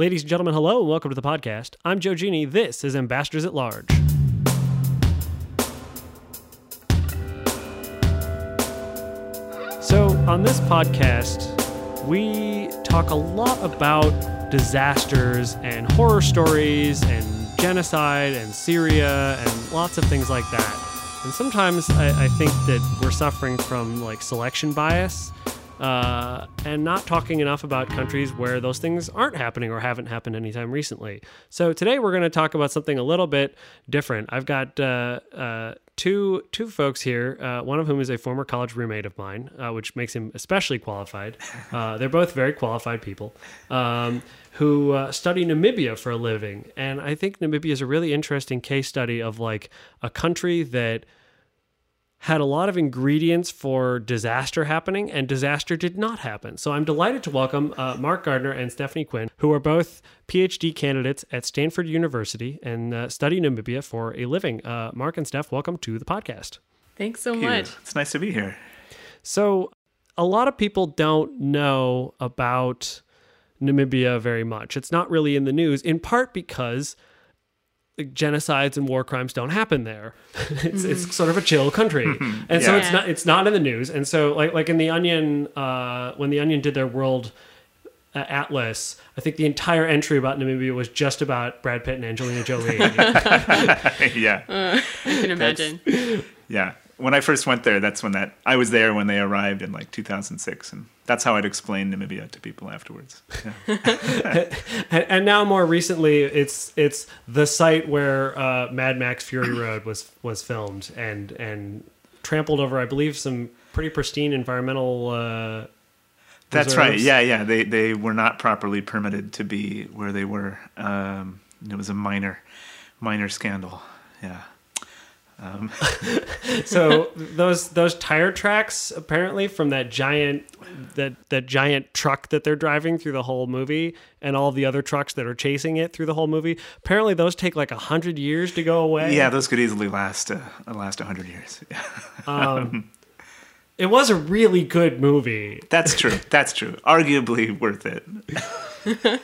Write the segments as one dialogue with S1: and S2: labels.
S1: Ladies and gentlemen, hello and welcome to the podcast. I'm Joe Genie. This is Ambassadors at Large. So, on this podcast, we talk a lot about disasters and horror stories and genocide and Syria and lots of things like that. And sometimes I, I think that we're suffering from like selection bias uh, and not talking enough about countries where those things aren't happening or haven't happened anytime recently. So today we're going to talk about something a little bit different. I've got uh, uh, two two folks here, uh, one of whom is a former college roommate of mine, uh, which makes him especially qualified. Uh, they're both very qualified people. Um, who uh, study Namibia for a living. And I think Namibia is a really interesting case study of like a country that had a lot of ingredients for disaster happening, and disaster did not happen. So I'm delighted to welcome uh, Mark Gardner and Stephanie Quinn, who are both PhD candidates at Stanford University and uh, study Namibia for a living. Uh, Mark and Steph, welcome to the podcast.
S2: Thanks so
S3: Thank you.
S2: much.
S3: It's nice to be here.
S1: So, a lot of people don't know about Namibia very much. It's not really in the news, in part because genocides and war crimes don't happen there. it's it's sort of a chill country, and so
S3: Yeah.
S1: it's not it's not in the news. And so like like in the Onion, uh, when the Onion did their world uh, atlas, I think the entire entry about Namibia was just about Brad Pitt and Angelina Jolie.
S3: yeah,
S2: I can imagine.
S3: yeah. When I first went there, that's when that I was there when they arrived in like 2006, and that's how I'd explain Namibia to people afterwards. Yeah.
S1: and, now more recently, it's it's the site where uh, Mad Max Fury Road was was filmed and and trampled over, I believe, some pretty pristine environmental. Uh,
S3: That's right. Yeah, yeah. They they were not properly permitted to be where they were. Um, it was a minor, minor scandal. Yeah. Um,
S1: so those those tire tracks apparently from that giant that that giant truck that they're driving through the whole movie and all the other trucks that are chasing it through the whole movie apparently those take like a hundred years to go away
S3: yeah, those could easily last uh, last 100 years.
S1: Um, it was a really good movie
S3: That's true. That's true. Arguably worth it.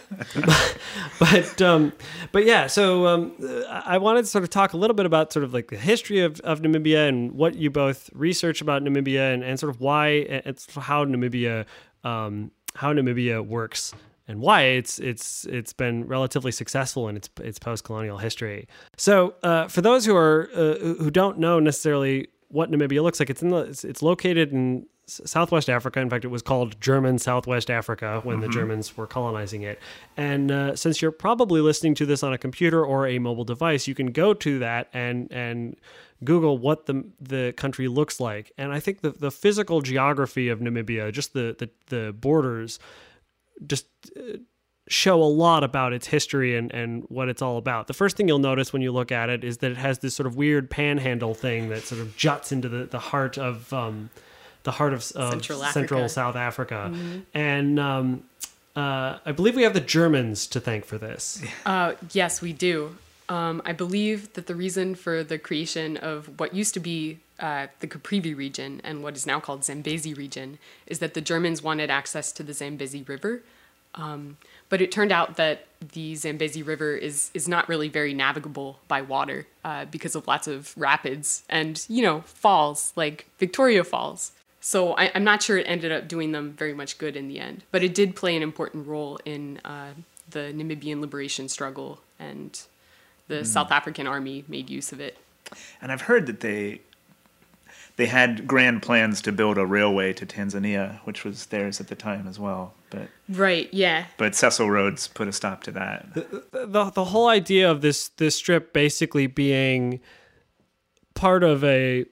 S1: but um, but yeah, so um, I wanted to sort of talk a little bit about sort of like the history of, of Namibia and what you both research about Namibia and, and sort of why it's how Namibia um, how Namibia works and why it's it's it's been relatively successful in its its post colonial history. So uh, for those who are uh, who don't know necessarily what Namibia looks like, it's in the it's, it's located in Southwest Africa. In fact, it was called German Southwest Africa when the Germans were colonizing it. And uh, since you're probably listening to this on a computer or a mobile device, you can go to that and and Google what the the country looks like. And I think the the physical geography of Namibia, just the the, the borders, just uh, show a lot about its history and, and what it's all about. The first thing you'll notice when you look at it is that it has this sort of weird panhandle thing that sort of juts into the, the heart of um, the heart of, of
S2: Central
S1: central,
S2: Africa.
S1: South Africa. And um, uh, I believe we have the Germans to thank for this.
S2: Uh, yes, we do. Um, I believe that the reason for the creation of what used to be uh, the Caprivi region and what is now called Zambezi region is that the Germans wanted access to the Zambezi River. Um, but it turned out that the Zambezi River is, is not really very navigable by water uh, because of lots of rapids and, you know, falls like Victoria Falls. So I, I'm not sure it ended up doing them very much good in the end, but it did play an important role in uh, the Namibian liberation struggle, and the South African army made use of it.
S3: And I've heard that they they had grand plans to build a railway to Tanzania, which was theirs at the time as well. But
S2: Right. Yeah.
S3: but Cecil Rhodes put a stop to that.
S1: the the whole idea of this this strip basically being part of a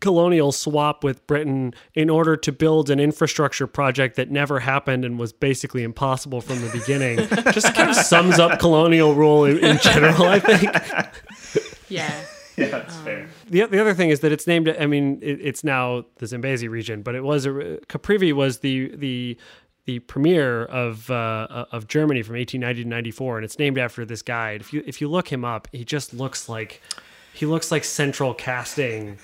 S1: colonial swap with Britain in order to build an infrastructure project that never happened and was basically impossible from the beginning just kind of sums up colonial rule in, in general i think
S2: Yeah.
S3: Yeah, that's fair.
S1: the, the other thing is that it's named i mean it, it's now the zambezi region but it was a, caprivi was the the the premier of uh, of Germany from 1890 to 94 and it's named after this guy if you if you look him up he just looks like he looks like central casting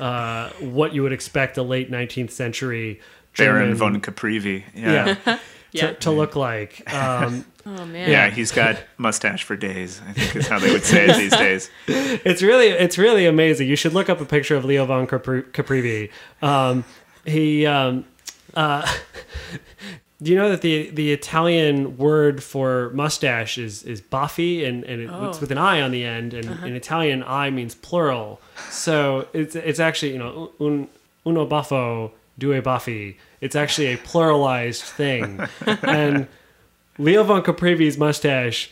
S1: uh, what you would expect a late 19th century
S3: Baron von Caprivi. Yeah.
S1: yeah.
S2: Yeah.
S1: to, to look like. Um,
S2: Oh man.
S3: Yeah, he's got mustache for days. I think is how they would say it these days.
S1: it's really it's really amazing. You should look up a picture of Leo von Capri- Caprivi. Um, he, um, uh, do you know that the the Italian word for mustache is is baffi, and and it, it's
S2: Oh.
S1: with an i on the end, and uh-huh. in Italian i means plural. So it's it's actually you know un uno baffo due baffi. It's actually a pluralized thing, and Leo von Caprivi's mustache.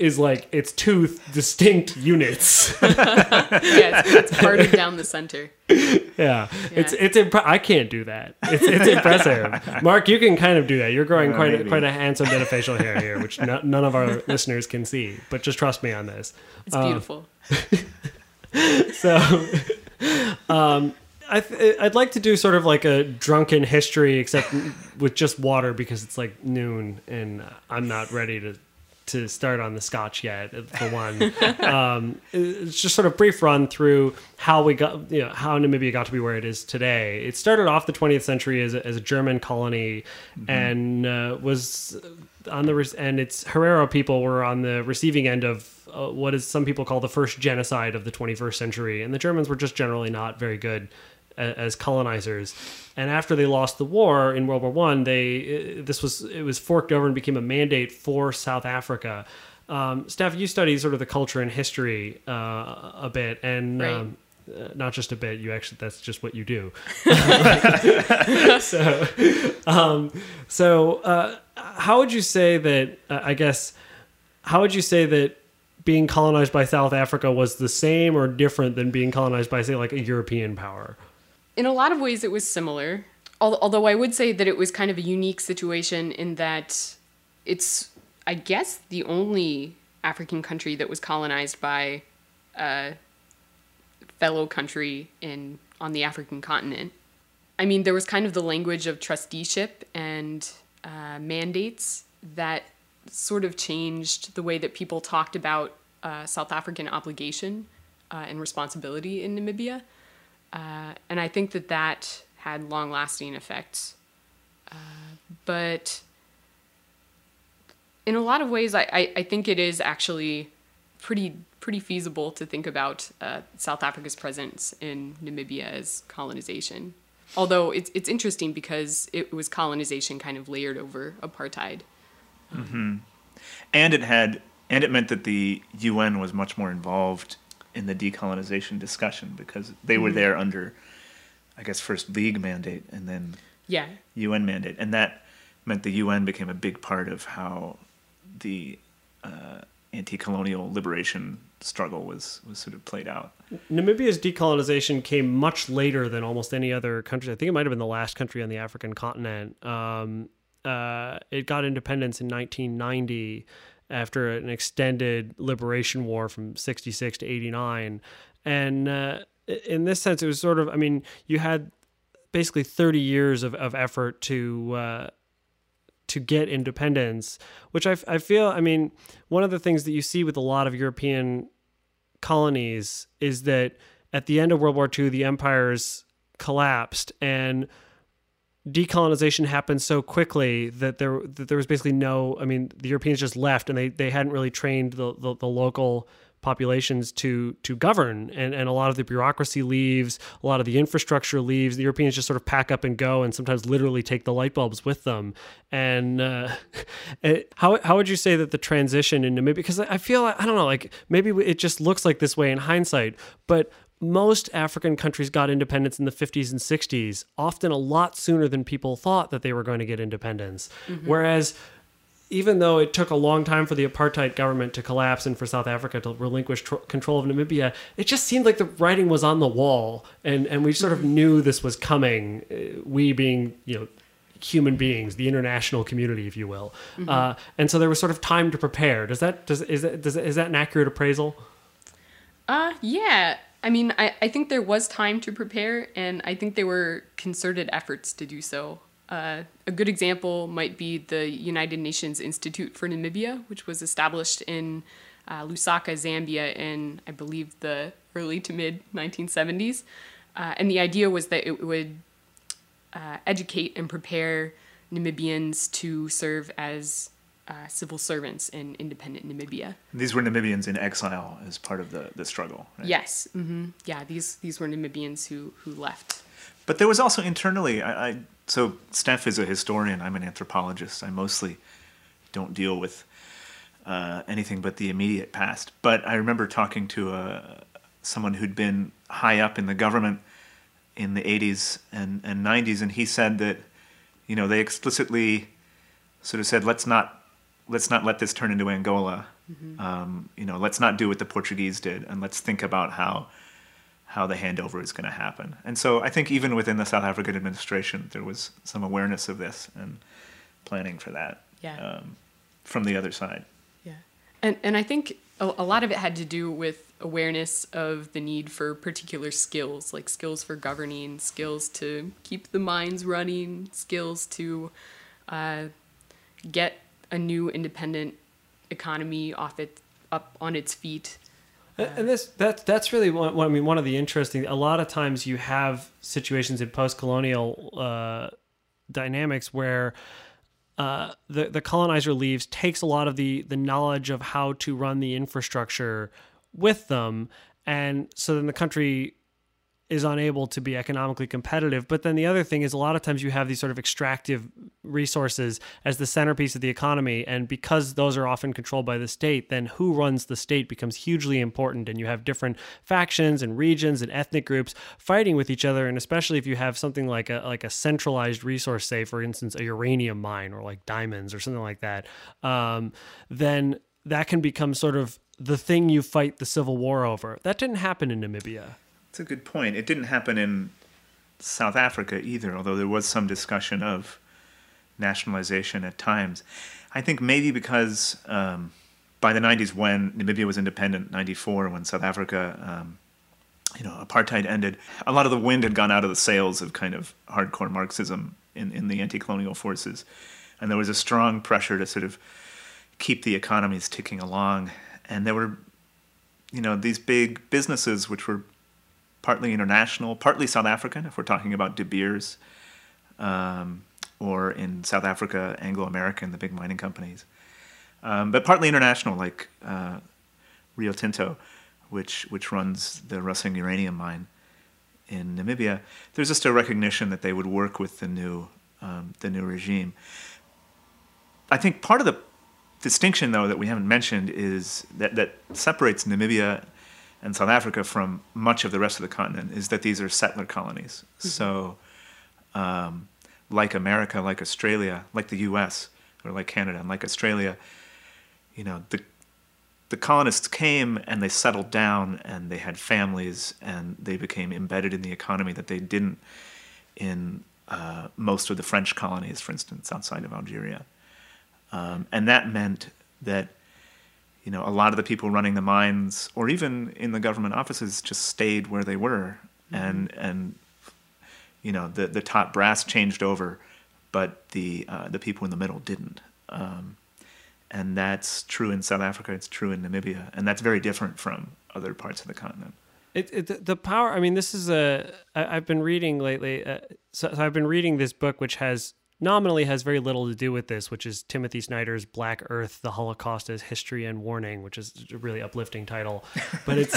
S1: Is like it's two distinct units.
S2: Yeah, it's, it's parted down the center.
S1: Yeah, it's it's impre- I can't do that. It's it's impressive. Mark, you can kind of do that. You're growing
S3: Uh,
S1: quite a, quite a handsome bit of facial hair here, which no, none of our listeners can see. But just trust me on this.
S2: It's beautiful.
S1: So, um, I th- I'd like to do sort of like a drunken history, except with just water because it's like noon and I'm not ready to to start on the scotch yet. For one, um, it's just sort of brief run through how we got, you know, how Namibia got to be where it is today. It started off the 20th century as a, as a German colony, and uh, was on the and its Herero people were on the receiving end of uh, what is some people call the first genocide of the 21st century, and the Germans were just generally not very good as colonizers. And after they lost the war in World War One, they uh, this was it was forked over and became a mandate for South Africa. Um, Steph, you study sort of the culture and history uh, a bit, and
S2: Right.
S1: um, not just a bit. You actually that's just what you do. so, um, so uh, how would you say that? Uh, I guess how would you say that being colonized by South Africa was the same or different than being colonized by, say, like a European power?
S2: In a lot of ways it was similar. Although i would say that it was kind of a unique situation in that it's i guess the only african country that was colonized by a fellow country in on the african continent. I mean there was kind of the language of trusteeship and uh, mandates that sort of changed the way that people talked about uh, south african obligation uh, and responsibility in namibia uh, and I think that that had long lasting effects. Uh, but in a lot of ways, I, I, I think it is actually pretty pretty feasible to think about uh, South Africa's presence in Namibia as colonization. Although it's it's interesting because it was colonization kind of layered over apartheid. Mm-hmm.
S3: and it had and it meant that the UN was much more involved in the decolonization discussion because they were there under I guess first league mandate and then
S2: Yeah,
S3: UN mandate and that meant the UN became a big part of how the uh, anti-colonial liberation struggle was was sort of played out.
S1: Namibia's decolonization came much later than almost any other country. I think it might have been the last country on the African continent. Um, uh, it got independence in 1990 after an extended liberation war from 66 to 89. And uh, in this sense, it was sort of, I mean, you had basically 30 years of, of effort to. Uh, to get independence, which I, I feel, I mean, one of the things that you see with a lot of European colonies is that at the end of World War II, the empires collapsed and decolonization happened so quickly that there that there was basically no. I mean, the Europeans just left and they, they hadn't really trained the, the, the local populations to to govern and, and a lot of the bureaucracy leaves a lot of the infrastructure leaves the europeans just sort of pack up and go and sometimes literally take the light bulbs with them and uh, it- how, how would you say that the transition in namibia because i feel i don't know like maybe it just looks like this way in hindsight but most African countries got independence in the 50s and 60s, often a lot sooner than people thought that they were going to get independence. Whereas even though it took a long time for the apartheid government to collapse and for South Africa to relinquish tr- control of Namibia, it just seemed like the writing was on the wall, and and we sort of knew this was coming. uh, We being you know human beings, the international community, if you will, uh, and so there was sort of time to prepare. Does that does is that does, is that an accurate appraisal?
S2: Uh, yeah. I mean, I, I think there was time to prepare, and I think there were concerted efforts to do so. Uh, a good example might be the United Nations Institute for Namibia, which was established in uh, Lusaka, Zambia, in, I believe, the early to mid 1970s. Uh, and the idea was that it would uh, educate and prepare Namibians to serve as uh, civil servants in independent Namibia.
S3: These were Namibians in exile as part of the, the struggle. Right?
S2: Yes. hmm Yeah. These these were Namibians who who left.
S3: But there was also internally. I, I so Steph is a historian. I'm an anthropologist. I mostly don't deal with uh, anything but the immediate past. But I remember talking to a, someone who'd been high up in the government in the 80s and, and 90s, and he said that you know they explicitly sort of said let's not let's not let this turn into Angola. Mm-hmm. Um, you know, let's not do what the Portuguese did, and let's think about how how the handover is going to happen. And so I think even within the South African administration, there was some awareness of this and planning for that.
S2: Yeah.
S3: Um, from the other side.
S2: Yeah, and and I think a, a lot of it had to do with awareness of the need for particular skills, like skills for governing, skills to keep the mines running, skills to uh, get a new independent economy off it up on its feet.
S1: And this that's that's really one, I mean one of the interesting. A lot of times you have situations in post-colonial uh, dynamics where uh, the the colonizer leaves, takes a lot of the the knowledge of how to run the infrastructure with them, and so then the country is unable to be economically competitive. But then the other thing is a lot of times you have these sort of extractive resources as the centerpiece of the economy. And because those are often controlled by the state, then who runs the state becomes hugely important. And you have different factions and regions and ethnic groups fighting with each other. And especially if you have something like a like a centralized resource, say for instance a uranium mine or like diamonds or something like that, um, then that can become sort of the thing you fight the civil war over. That didn't happen in Namibia.
S3: That's a good point. It didn't happen in South Africa either, although there was some discussion of nationalization at times. I think maybe because um, by the 90s, when Namibia was independent, 94, when South Africa, um, you know, apartheid ended, a lot of the wind had gone out of the sails of kind of hardcore Marxism in, in the anti colonial forces. And there was a strong pressure to sort of keep the economies ticking along. And there were, you know, these big businesses which were partly international, partly South African, if we're talking about De Beers, um, or in South Africa, Anglo American, the big mining companies, um, but partly international, like uh, Rio Tinto, which which runs the Rössing uranium mine in Namibia. There's just a recognition that they would work with the new um, the new regime. I think part of the distinction, though, that we haven't mentioned is that that separates Namibia and South Africa from much of the rest of the continent is that these are settler colonies. Mm-hmm. So, um, like America, like Australia, like the U.S. or like Canada, and like Australia, you know, the the colonists came and they settled down and they had families and they became embedded in the economy that they didn't in uh, most of the French colonies, for instance, outside of Algeria. Um, and that meant that you know, a lot of the people running the mines or even in the government offices just stayed where they were. Mm-hmm. and and you know the the top brass changed over but the uh, the people in the middle didn't. Um, and that's true in South Africa it's true in Namibia and that's very different from other parts of the continent.
S1: It, it, the power i mean this is a I, i've been reading lately uh, so, so i've been reading this book which has nominally has very little to do with this, which is Timothy Snyder's Black Earth: The Holocaust as History and Warning, which is a really uplifting title. But it's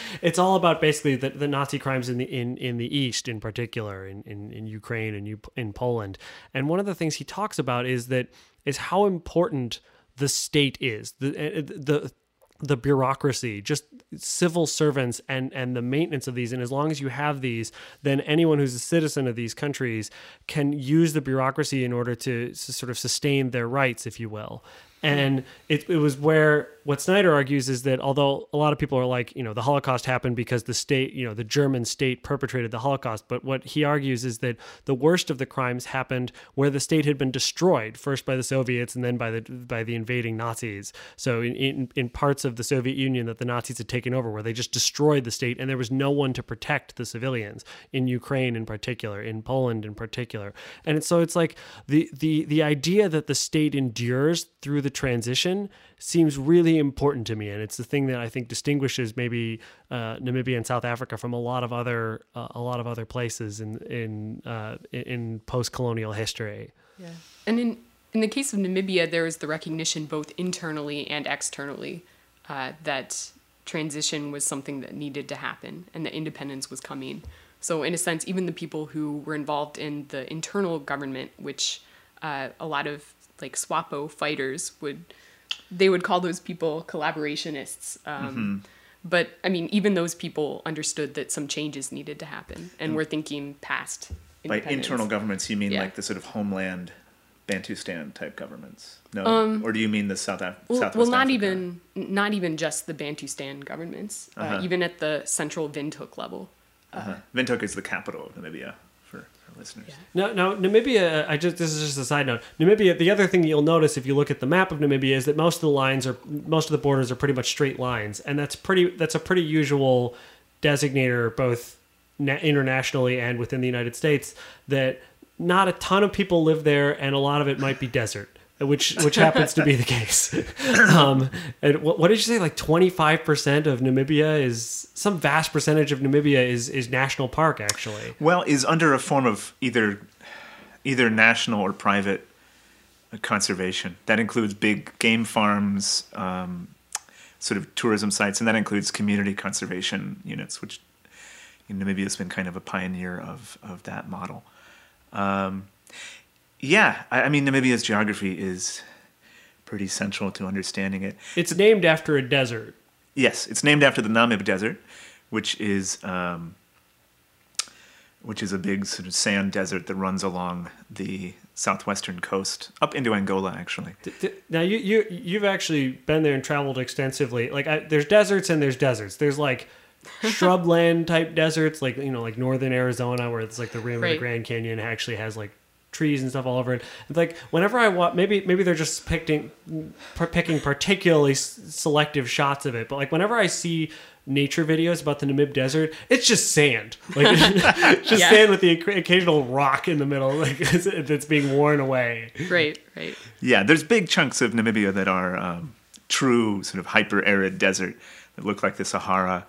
S1: it's all about basically the, the Nazi crimes in the in, in the East, in particular, in, in, in Ukraine and in Poland. And one of the things he talks about is that is how important the state is. The eh, the the bureaucracy, just civil servants and and the maintenance of these. And as long as you have these, then anyone who's a citizen of these countries can use the bureaucracy in order to, to sort of sustain their rights, if you will. And it, it was where what Snyder argues is that although a lot of people are like, you know, the Holocaust happened because the state, you know, the German state perpetrated the Holocaust, but what he argues is that the worst of the crimes happened where the state had been destroyed first by the Soviets and then by the by the invading Nazis. So in, in, in parts of the Soviet Union that the Nazis had taken over, where they just destroyed the state and there was no one to protect the civilians in Ukraine in particular, in Poland in particular, and so it's like the the the idea that the state endures through the transition seems really important to me, and it's the thing that I think distinguishes maybe uh, Namibia and South Africa from a lot of other uh, a lot of other places in in uh, in post colonial history.
S2: Yeah. And in, in the case of Namibia, there is the recognition both internally and externally uh, that transition was something that needed to happen and that independence was coming. So, in a sense, even the people who were involved in the internal government, which uh, a lot of like SWAPO fighters would, they would call those people collaborationists. Um, But I mean, even those people understood that some changes needed to happen, and we're thinking past.
S3: By internal governments, you mean
S2: Yeah.
S3: like the sort of homeland Bantustan type governments? No, or do you mean the South Af-
S2: Um, Well,
S3: Southwest
S2: well, not
S3: Africa?
S2: even not even just the Bantustan governments, uh
S3: Uh-huh.
S2: even at the central Windhoek level.
S3: Uh-huh. Windhoek is the capital of Namibia for our listeners.
S1: No, no, Namibia. I just this is just a side note. Namibia. The other thing you'll notice if you look at the map of Namibia is that most of the lines are most of the borders are pretty much straight lines, and that's pretty. That's a pretty usual designator both internationally and within the United States. That not a ton of people live there, and a lot of it might be desert. Which which happens to be the case, um, and what, what did you say? Like twenty five percent of Namibia is some vast percentage of Namibia is is national park actually.
S3: Well, is under a form of either either national or private conservation. That includes big game farms, um, sort of tourism sites, and that includes community conservation units, which Namibia has been kind of a pioneer of of that model. Um, yeah, I, I mean Namibia's geography is pretty central to understanding it.
S1: It's named after a desert.
S3: Yes, it's named after the Namib Desert, which is um, which is a big sort of sand desert that runs along the southwestern coast up into Angola, actually.
S1: Now you you you've actually been there and traveled extensively. Like I, there's deserts and there's deserts. There's like shrubland type deserts, like you know, like northern Arizona, where it's like the rim of the Grand Canyon actually has like trees and stuff all over it. It's like whenever I want, maybe maybe they're just picking picking particularly s- selective shots of it. But like whenever I see nature videos about the Namib Desert, it's just sand, like it's just
S2: Yeah.
S1: sand with the occasional rock in the middle, like that's being worn away.
S2: Right, right.
S3: Yeah, there's big chunks of Namibia that are um, true sort of hyper arid desert that look like the Sahara.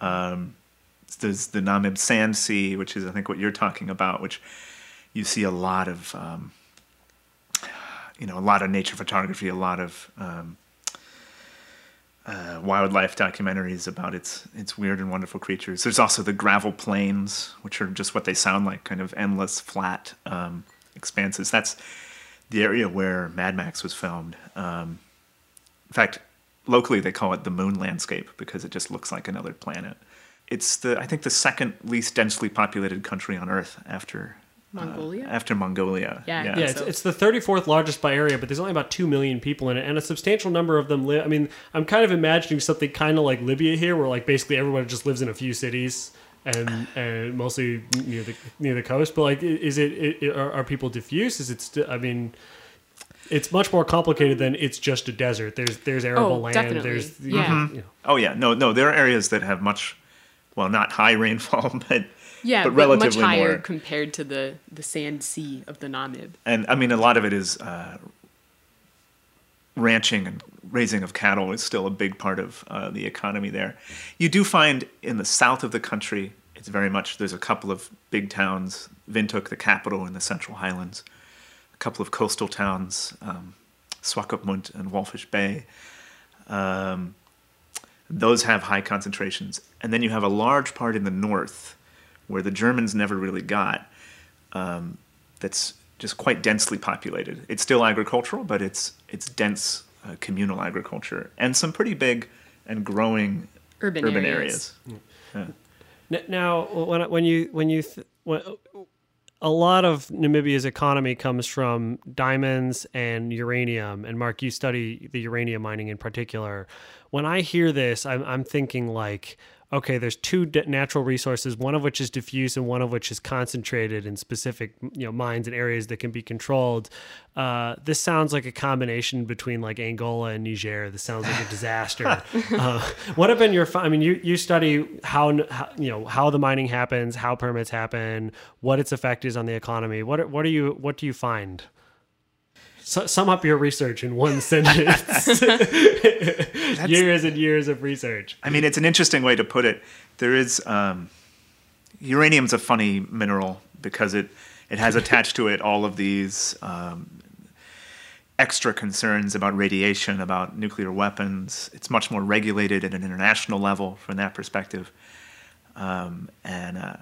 S3: Um, there's the Namib Sand Sea, which is I think what you're talking about, which you see a lot of, um, you know, a lot of nature photography, a lot of um, uh, wildlife documentaries about its its weird and wonderful creatures. There's also the gravel plains, which are just what they sound like, kind of endless flat um, expanses. That's the area where Mad Max was filmed. Um, in fact, locally they call it the moon landscape because it just looks like another planet. It's the I think the second least densely populated country on Earth after uh, after Mongolia.
S2: Yeah,
S1: Yeah, it's,
S2: So-
S1: it's the 34th largest by area, but there's only about 2 million people in it, and a substantial number of them live. I mean, I'm kind of imagining something kind of like Libya here, where like basically everyone just lives in a few cities and and mostly near the near the coast. But like, is it, it are, are people diffuse? Is it? St- I mean, it's much more complicated than it's just a desert. There's there's arable
S2: Oh,
S1: land.
S2: definitely.
S1: There's
S2: Yeah.
S1: you know,
S3: Oh yeah, no, no. There are areas that have much, well, not high rainfall, but
S2: Yeah,
S3: but
S2: but, much
S3: relatively
S2: higher
S3: more.
S2: compared to the the sand sea of the Namib.
S3: and I mean, a lot of it is uh, ranching and raising of cattle is still a big part of uh, the economy there. You do find in the south of the country, it's very much there's a couple of big towns, Windhoek, the capital in the Central Highlands, a couple of coastal towns, um, Swakopmund and Walvis Bay. Um, those have high concentrations, and then you have a large part in the north where the Germans never really got um, that's just quite densely populated. It's still agricultural, but it's it's dense uh, communal agriculture and some pretty big and growing
S2: Urban
S3: urban
S2: areas.
S3: areas.
S1: N- Now, when when you when you th- when, a lot of Namibia's economy comes from diamonds and uranium, and Mark, you study the uranium mining in particular. When I hear this, I'm I'm thinking like, okay, there's two natural resources, one of which is diffuse and one of which is concentrated in specific you know mines and areas that can be controlled. Uh, this sounds like a combination between like Angola and Niger. This sounds like a disaster. uh, what have been your? I mean, you you study how, how you know how the mining happens, how permits happen, what its effect is on the economy. What are- what do you what do you find? Su- sum up your research in one sentence. years and years of research.
S3: I mean, it's an interesting way to put it. There is um, uranium's a funny mineral because it it has attached to it all of these um, extra concerns about radiation, about nuclear weapons. It's much more regulated at an international level from that perspective. Um, and uh,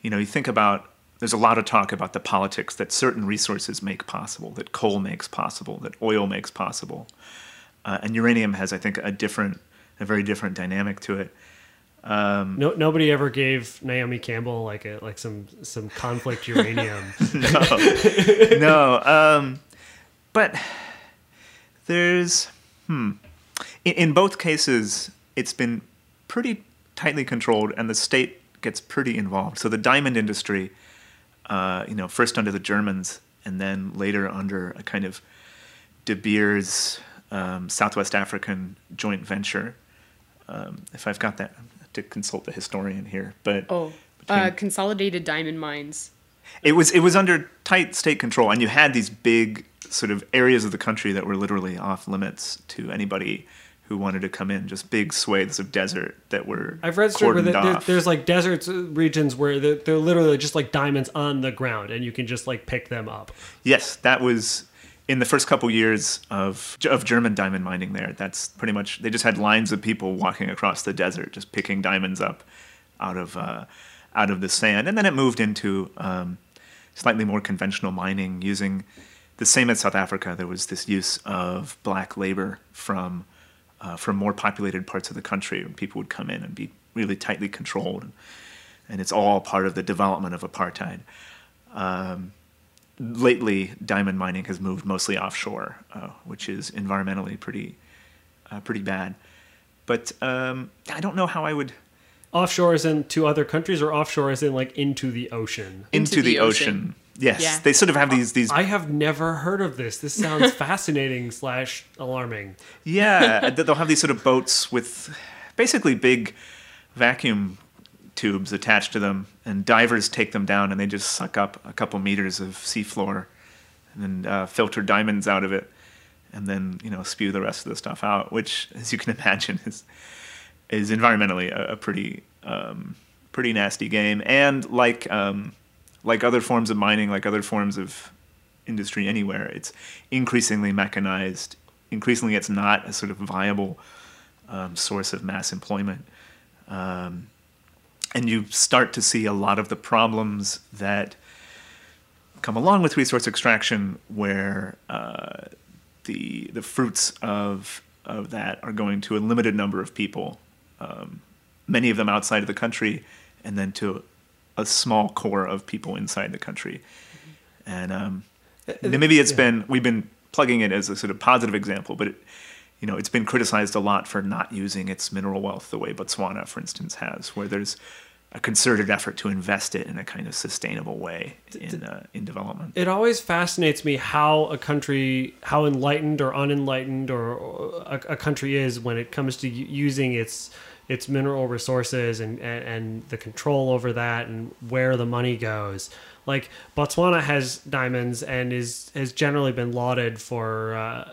S3: you know, you think about there's a lot of talk about the politics that certain resources make possible, that coal makes possible, that oil makes possible, uh, and uranium has, I think, a different, a very different dynamic to it.
S1: Um, no, nobody ever gave Naomi Campbell like a like some some conflict uranium.
S3: no, no. Um, but there's hmm. In, in both cases, it's been pretty tightly controlled, and the state gets pretty involved. So the diamond industry, uh, you know, first under the Germans, and then later under a kind of De Beers um, Southwest African joint venture. Um, if I've got that, to consult the historian here, but
S2: oh, uh, Consolidated Diamond Mines.
S3: It was it was under tight state control, and you had these big sort of areas of the country that were literally off limits to anybody who wanted to come in. Just big swathes of desert that were.
S1: I've read where the, there, there's like desert regions where they're, they're literally just like diamonds on the ground, and you can just like pick them up.
S3: Yes, that was in the first couple years of of German diamond mining there, that's pretty much they just had lines of people walking across the desert, just picking diamonds up out of uh, out of the sand, and then it moved into um, slightly more conventional mining using the same as South Africa. There was this use of black labor from uh, from more populated parts of the country, and people would come in and be really tightly controlled, and, and it's all part of the development of apartheid. Um, lately, diamond mining has moved mostly offshore, uh, which is environmentally pretty uh, pretty bad. But um, I don't know how I would.
S1: Offshore is in to other countries, or offshore is in like into the ocean.
S3: Into, into the, the, ocean. ocean. Yes, yeah. they sort of have these these.
S1: I have never heard of this. This sounds fascinating slash alarming.
S3: Yeah, they'll have these sort of boats with basically big vacuum tubes attached to them, and divers take them down and they just suck up a couple meters of seafloor and then uh, filter diamonds out of it, and then you know spew the rest of the stuff out, which, as you can imagine, is is environmentally a, a pretty um, pretty nasty game. And like um, like other forms of mining, like other forms of industry anywhere, it's increasingly mechanized. Increasingly, it's not a sort of viable um, source of mass employment. Um, and you start to see a lot of the problems that come along with resource extraction, where uh, the the fruits of of that are going to a limited number of people, um, many of them outside of the country, and then to a small core of people inside the country. And um, maybe it's yeah. been we've been plugging it as a sort of positive example, but it, you know it's been criticized a lot for not using its mineral wealth the way Botswana, for instance, has, where there's a concerted effort to invest it in a kind of sustainable way in uh, in development.
S1: It always fascinates me how a country, how enlightened or unenlightened or a, a country is when it comes to using its its mineral resources and, and, and the control over that and where the money goes. Like Botswana has diamonds and is has generally been lauded for uh,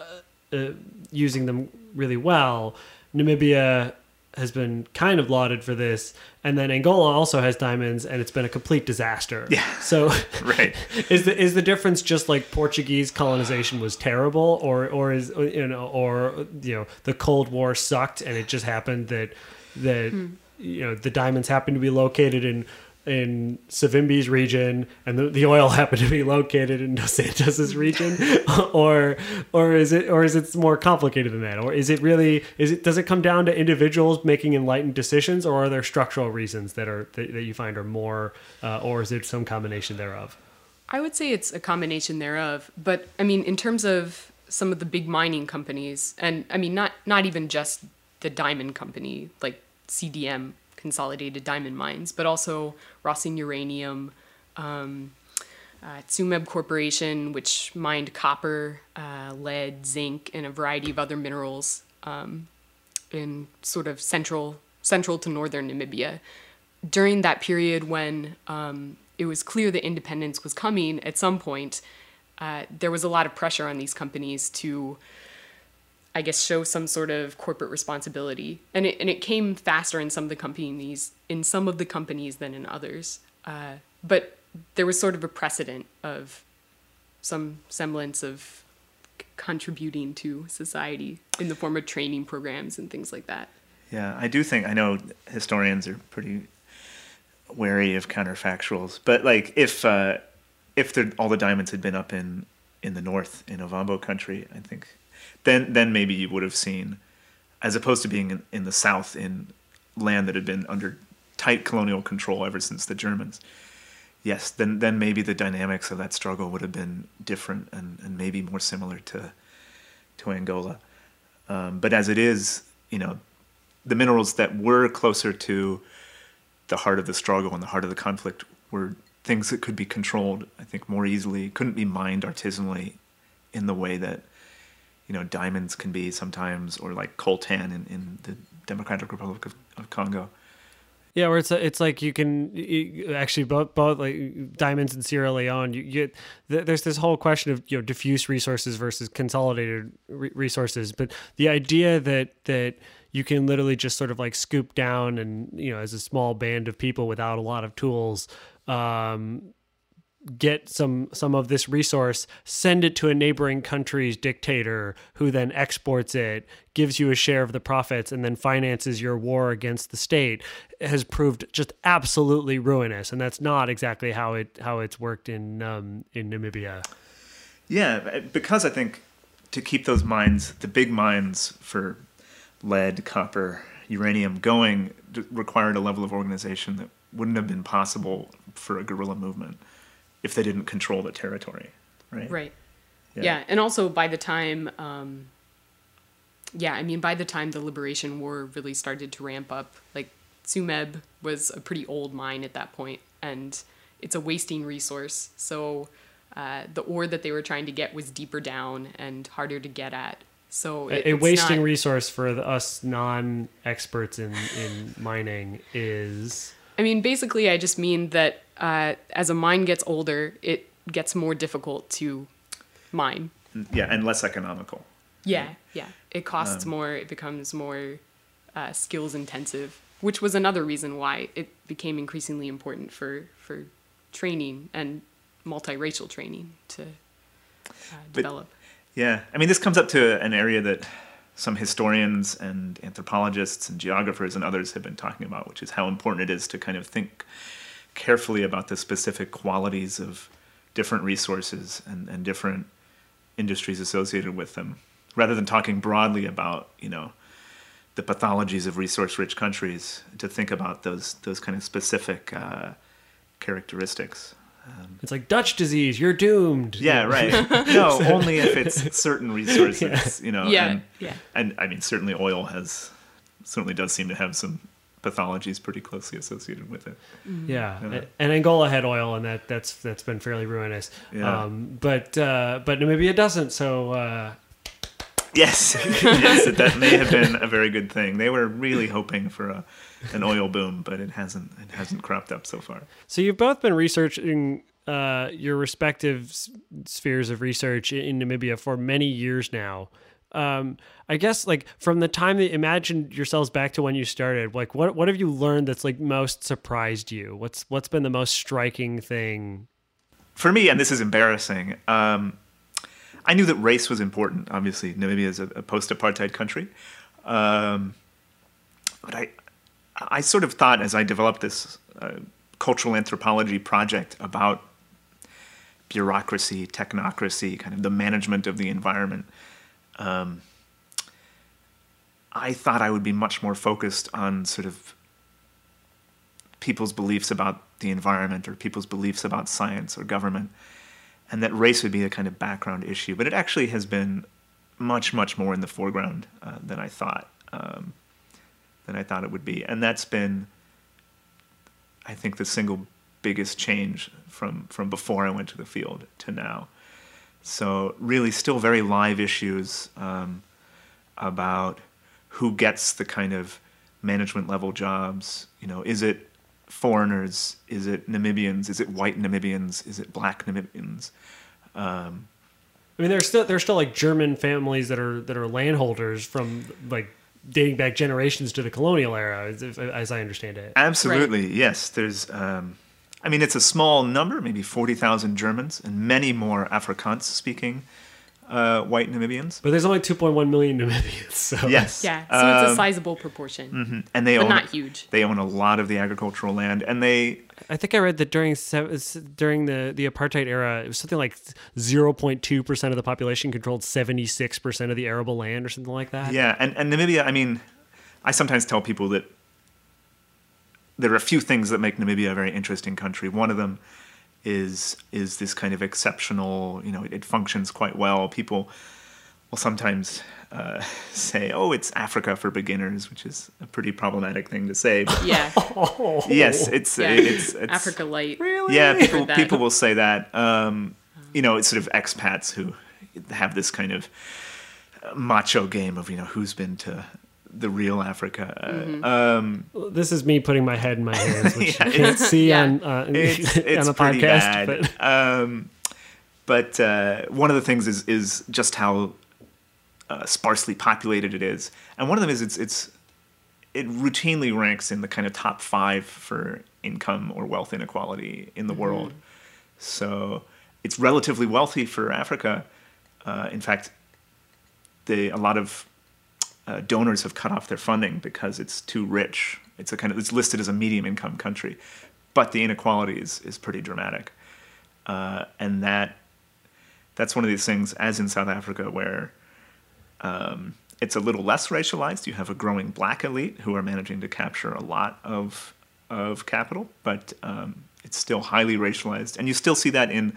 S1: uh, using them really well. Namibia has been kind of lauded for this, and then Angola also has diamonds, and it's been a complete disaster.
S3: Yeah.
S1: So,
S3: right,
S1: is the is the difference just like Portuguese colonization was terrible, or or is you know, or you know, the Cold War sucked, and it just happened that that hmm. you know the diamonds happened to be located in in Savimbi's region and the, the oil happened to be located in Dos Santos's region? Or or is it or is it more complicated than that? Or is it really is it does it come down to individuals making enlightened decisions or are there structural reasons that are that, that you find are more uh, or is it some combination thereof?
S2: I would say it's a combination thereof but I mean in terms of some of the big mining companies and I mean not not even just the diamond company like CDM consolidated diamond mines, but also Rössing Uranium, um, uh, Tsumeb Corporation, which mined copper, uh, lead, zinc, and a variety of other minerals um, in sort of central central to northern Namibia. During that period when um, it was clear that independence was coming at some point, uh, there was a lot of pressure on these companies to I guess show some sort of corporate responsibility, and it and it came faster in some of the companies in some of the companies than in others. Uh, but there was sort of a precedent of some semblance of contributing to society in the form of training programs and things like that.
S3: Yeah, I do think I know historians are pretty wary of counterfactuals, but like if uh, if the, all the diamonds had been up in in the north in Ovambo country, I think then then maybe you would have seen, as opposed to being in, in the south in land that had been under tight colonial control ever since the Germans. Yes, then then maybe the dynamics of that struggle would have been different and, and maybe more similar to to Angola. Um, but as it is, you know, the minerals that were closer to the heart of the struggle and the heart of the conflict were things that could be controlled, I think, more easily, couldn't be mined artisanally in the way that, you know, diamonds can be sometimes, or like coltan in, in the Democratic Republic of, of Congo.
S1: Yeah, where it's it's like you can you, actually both both like diamonds in Sierra Leone. You get there's this whole question of you know diffuse resources versus consolidated re- resources, but the idea that that you can literally just sort of like scoop down and you know as a small band of people without a lot of tools um, get some some of this resource send it to a neighboring country's dictator who then exports it gives you a share of the profits and then finances your war against the state has proved just absolutely ruinous. And that's not exactly how it how it's worked in um, in Namibia.
S3: Yeah because i think to keep those mines the big mines for lead, copper, uranium going required a level of organization that wouldn't have been possible for a guerrilla movement if they didn't control the territory, right?
S2: Right. Yeah, yeah. and also by the time, um, yeah, I mean by the time the Liberation War really started to ramp up, like Tsumeb was a pretty old mine at that point, and it's a wasting resource. So uh, the ore that they were trying to get was deeper down and harder to get at. So
S1: it, a, wasting not, resource for the, us non-experts in in mining is.
S2: I mean, basically, I just mean that uh, as a mine gets older, it gets more difficult to mine.
S3: Yeah, and less economical.
S2: Yeah, yeah. It costs um, more. It becomes more uh, skills intensive, which was another reason why it became increasingly important for for training and multiracial training to uh, develop. But,
S3: yeah, I mean, this comes up to an area that some historians and anthropologists and geographers and others have been talking about, which is how important it is to kind of think carefully about the specific qualities of different resources and, and different industries associated with them, rather than talking broadly about, you know, the pathologies of resource-rich countries, to think about those those kind of specific uh, characteristics.
S1: Um, it's like Dutch disease. You're doomed.
S3: Yeah, right. no, only if it's certain resources. Yeah. You know.
S2: Yeah.
S3: And,
S2: yeah.
S3: And I mean, certainly oil has certainly does seem to have some pathologies pretty closely associated with it.
S1: Mm. Yeah, uh, and Angola had oil, and that that's that's been fairly ruinous. Yeah. Um, but uh, but Namibia doesn't. So. Uh...
S3: Yes, yes, that may have been a very good thing. They were really hoping for a an oil boom, but it hasn't it hasn't cropped up so far.
S1: So you've both been researching uh, your respective s- spheres of research in Namibia for many years now. Um, I guess like from the time that imagine yourselves back to when you started, like what what have you learned that's like most surprised you? What's what's been the most striking thing?
S3: For me, and this is embarrassing. Um, I knew that race was important. Obviously, Namibia is a, a post-apartheid country, um, but I I sort of thought as I developed this uh, cultural anthropology project about bureaucracy, technocracy, kind of the management of the environment, um, I thought I would be much more focused on sort of people's beliefs about the environment or people's beliefs about science or government, and that race would be a kind of background issue. But it actually has been much, much more in the foreground uh, than I thought. Um, than I thought it would be, and that's been, I think, the single biggest change from from before I went to the field to now. So really, still very live issues um, about who gets the kind of management level jobs. You know, is it foreigners? Is it Namibians? Is it white Namibians? Is it black Namibians? Um,
S1: I mean, there's still there's still like German families that are that are landholders from like dating back generations to the colonial era, as, as I understand it.
S3: Absolutely, right. yes. There's, um, I mean, it's a small number, maybe 40,000 Germans, and many more Afrikaans speaking uh, white Namibians.
S1: But there's only 2.1 million Namibians. So
S3: Yes.
S2: Yeah, so it's a
S3: Um,
S2: sizable proportion,
S3: and they
S2: but
S3: own
S2: not huge.
S3: they own a lot of the agricultural land, and they
S1: I think I read that during se- during the, the apartheid era, it was something like 0.2 percent of the population controlled 76 percent of the arable land, or something like that.
S3: Yeah, and, and Namibia, I mean, I sometimes tell people that there are a few things that make Namibia a very interesting country. One of them is is this kind of exceptional, you know, it, it functions quite well. People will sometimes uh, say, "Oh, it's Africa for beginners," which is a pretty problematic thing to say. But
S2: Yeah,
S3: yes, it's
S2: yeah.
S3: it's, it's
S2: Africa Light. Really?
S3: Yeah, people people will say that. Um, you know, it's sort of expats who have this kind of macho game of you know who's been to the real Africa.
S2: Mm-hmm.
S3: Um,
S1: This is me putting my head in my hands, which
S3: Yeah,
S1: you can't see
S2: Yeah.
S1: on uh,
S3: it's it's
S1: on a
S3: pretty
S1: podcast.
S3: bad.
S1: But
S3: Um, but uh, one of the things is is just how uh, sparsely populated it is, and one of them is it's it's it routinely ranks in the kind of top five for income or wealth inequality in the world. So it's relatively wealthy for Africa. Uh, in fact, the a lot of uh, donors have cut off their funding because it's too rich. It's a kind of it's listed as a medium income country, but the inequality is is pretty dramatic, uh, and that that's one of these things, as in South Africa, where um, it's a little less racialized. You have a growing black elite who are managing to capture a lot of of capital, but um, it's still highly racialized, and you still see that in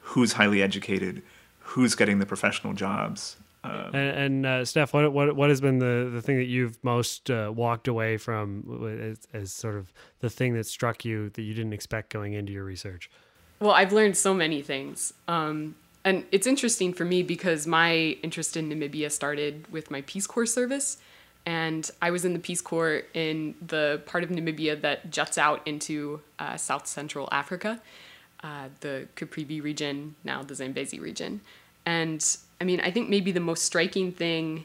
S3: who's highly educated, who's getting the professional jobs. Um,
S1: and, and uh, Steph, what what what has been the, the thing that you've most uh, walked away from w- as, as sort of the thing that struck you that you didn't expect going into your research?
S2: Well, I've learned so many things. Um, and it's interesting for me because my interest in Namibia started with my Peace Corps service. And I was in the Peace Corps in the part of Namibia that juts out into uh, South Central Africa, uh, the Caprivi region, now the Zambezi region. And I mean, I think maybe the most striking thing,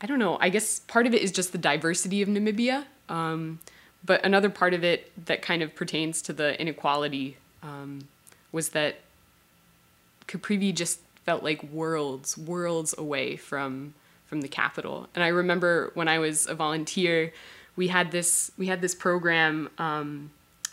S2: I don't know, I guess part of it is just the diversity of Namibia. Um, but another part of it that kind of pertains to the inequality um, was that Caprivi just felt like worlds, worlds away from from the capital. And I remember when I was a volunteer, we had this we had this program. Um,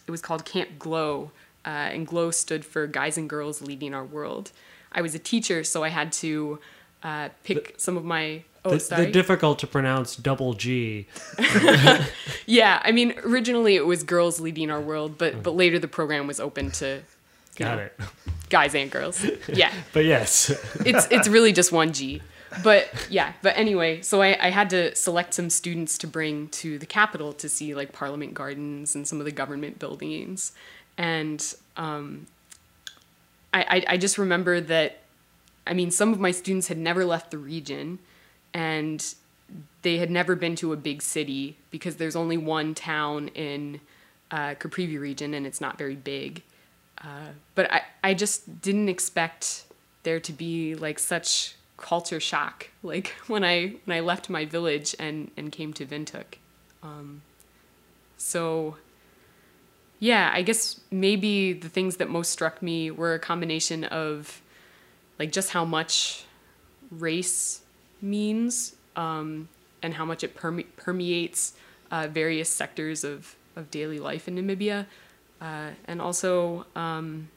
S2: it was called Camp Glow, uh, and Glow stood for Guys and Girls Leading Our World. I was a teacher, so I had to uh, pick some of my. Oh,
S1: the,
S2: sorry.
S1: the difficult to pronounce double G.
S2: yeah, I mean, originally it was girls leading our world, but but later the program was open to
S1: Got
S2: know,
S1: it.
S2: guys and girls. Yeah.
S1: But yes,
S2: it's it's really just one G. But yeah, but anyway, so I, I had to select some students to bring to the capital to see like Parliament Gardens and some of the government buildings, and um, I, I just remember that, I mean, some of my students had never left the region, and they had never been to a big city because there's only one town in uh, Caprivi region and it's not very big. Uh, but I, I just didn't expect there to be like such culture shock like when I when I left my village and and came to Windhoek. Um, so yeah, I guess maybe the things that most struck me were a combination of like just how much race means um, and how much it perme- permeates uh, various sectors of, of daily life in Namibia. Uh, and also, um,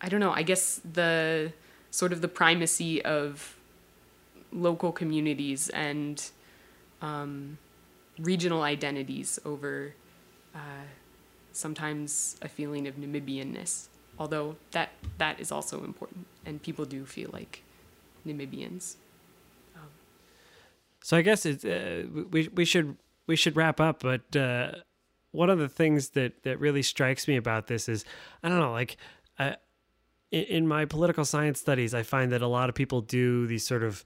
S2: I don't know, I guess the sort of the primacy of local communities and um, regional identities over uh, sometimes a feeling of Namibianness. Although that that is also important, and people do feel like Namibians.
S1: So I guess it's uh, we we should we should wrap up. But uh, one of the things that that really strikes me about this is I don't know, like uh, in, in my political science studies, I find that a lot of people do these sort of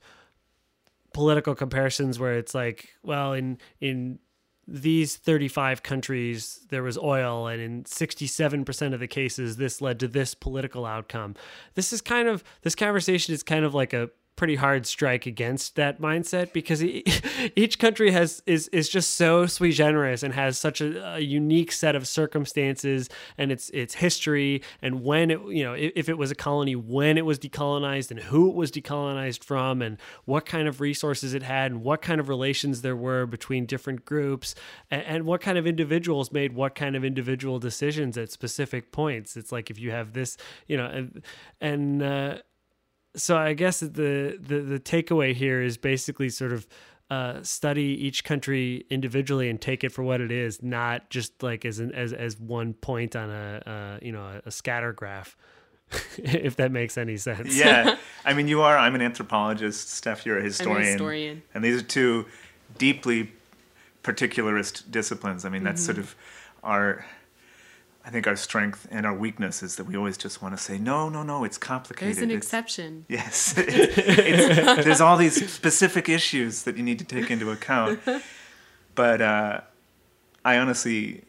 S1: political comparisons where it's like, well, in in these 35 countries there was oil and in 67% of the cases this led to this political outcome. This is kind of this conversation is kind of like a pretty hard strike against that mindset because each country has is is just so sui generis and has such a, a unique set of circumstances and its its history and when it you know if, if it was a colony when it was decolonized and who it was decolonized from and what kind of resources it had and what kind of relations there were between different groups and, and what kind of individuals made what kind of individual decisions at specific points. It's like if you have this you know and and uh, so I guess the the the takeaway here is basically sort of uh, study each country individually and take it for what it is, not just like as an, as as one point on a uh, you know a, scatter graph. if that makes any sense.
S3: Yeah, I mean, you are. I'm an anthropologist. Steph, you're a historian.
S2: I'm a historian.
S3: And these are two deeply particularist disciplines. I mean, that's mm-hmm. sort of our I think our strength and our weakness is that we always just want to say, no, no, no, it's complicated.
S2: There's an
S3: it's,
S2: exception.
S3: Yes. It's, it's, there's all these specific issues that you need to take into account. But uh, I honestly,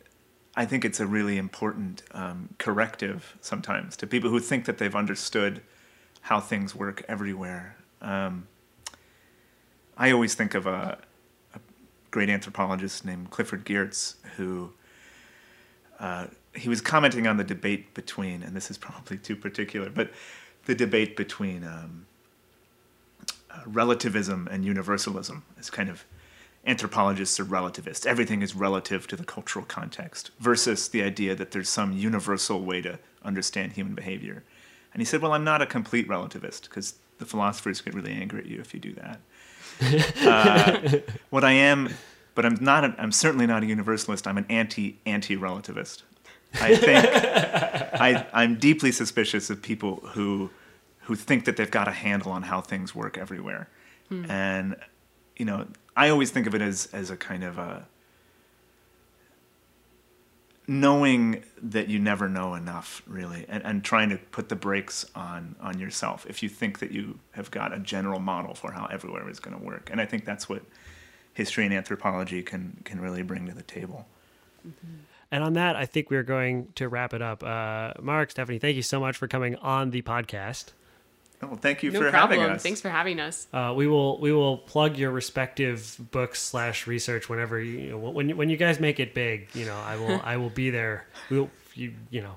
S3: I think it's a really important um, corrective sometimes to people who think that they've understood how things work everywhere. Um, I always think of a, a, great anthropologist named Clifford Geertz who uh, he was commenting on the debate between, and this is probably too particular, but the debate between um, uh, relativism and universalism is kind of anthropologists are relativists. Everything is relative to the cultural context versus the idea that there's some universal way to understand human behavior. And he said, Well, I'm not a complete relativist because the philosophers get really angry at you if you do that. uh, what I am, but I'm not. A, I'm certainly not a universalist. I'm an anti anti relativist. I think I, I'm deeply suspicious of people who who think that they've got a handle on how things work everywhere. Hmm. And you know, I always think of it as as a kind of a knowing that you never know enough really and, and trying to put the brakes on on yourself if you think that you have got a general model for how everywhere is going to work and i think that's what history and anthropology can can really bring to the table
S1: mm-hmm. And on that, I think we're going to wrap it up. Uh, Mark, Stephanie, thank you so much for coming on the podcast.
S3: Well, thank you
S2: no
S3: for
S2: problem.
S3: having us.
S2: Thanks for having us.
S1: Uh, we will we will plug your respective books slash research whenever you, you know, when you, when you guys make it big. You know, I will I will be there. We'll you you know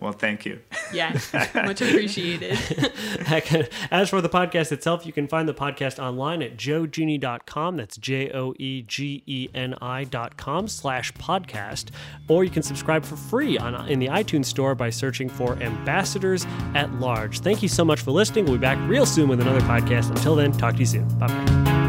S3: well, thank you.
S2: Yeah, much appreciated.
S1: As for the podcast itself, you can find the podcast online at joegeni.com. That's J O E G E N I.com slash podcast. Or you can subscribe for free on in the iTunes store by searching for Ambassadors at Large. Thank you so much for listening. We'll be back real soon with another podcast. Until then, talk to you soon. Bye bye.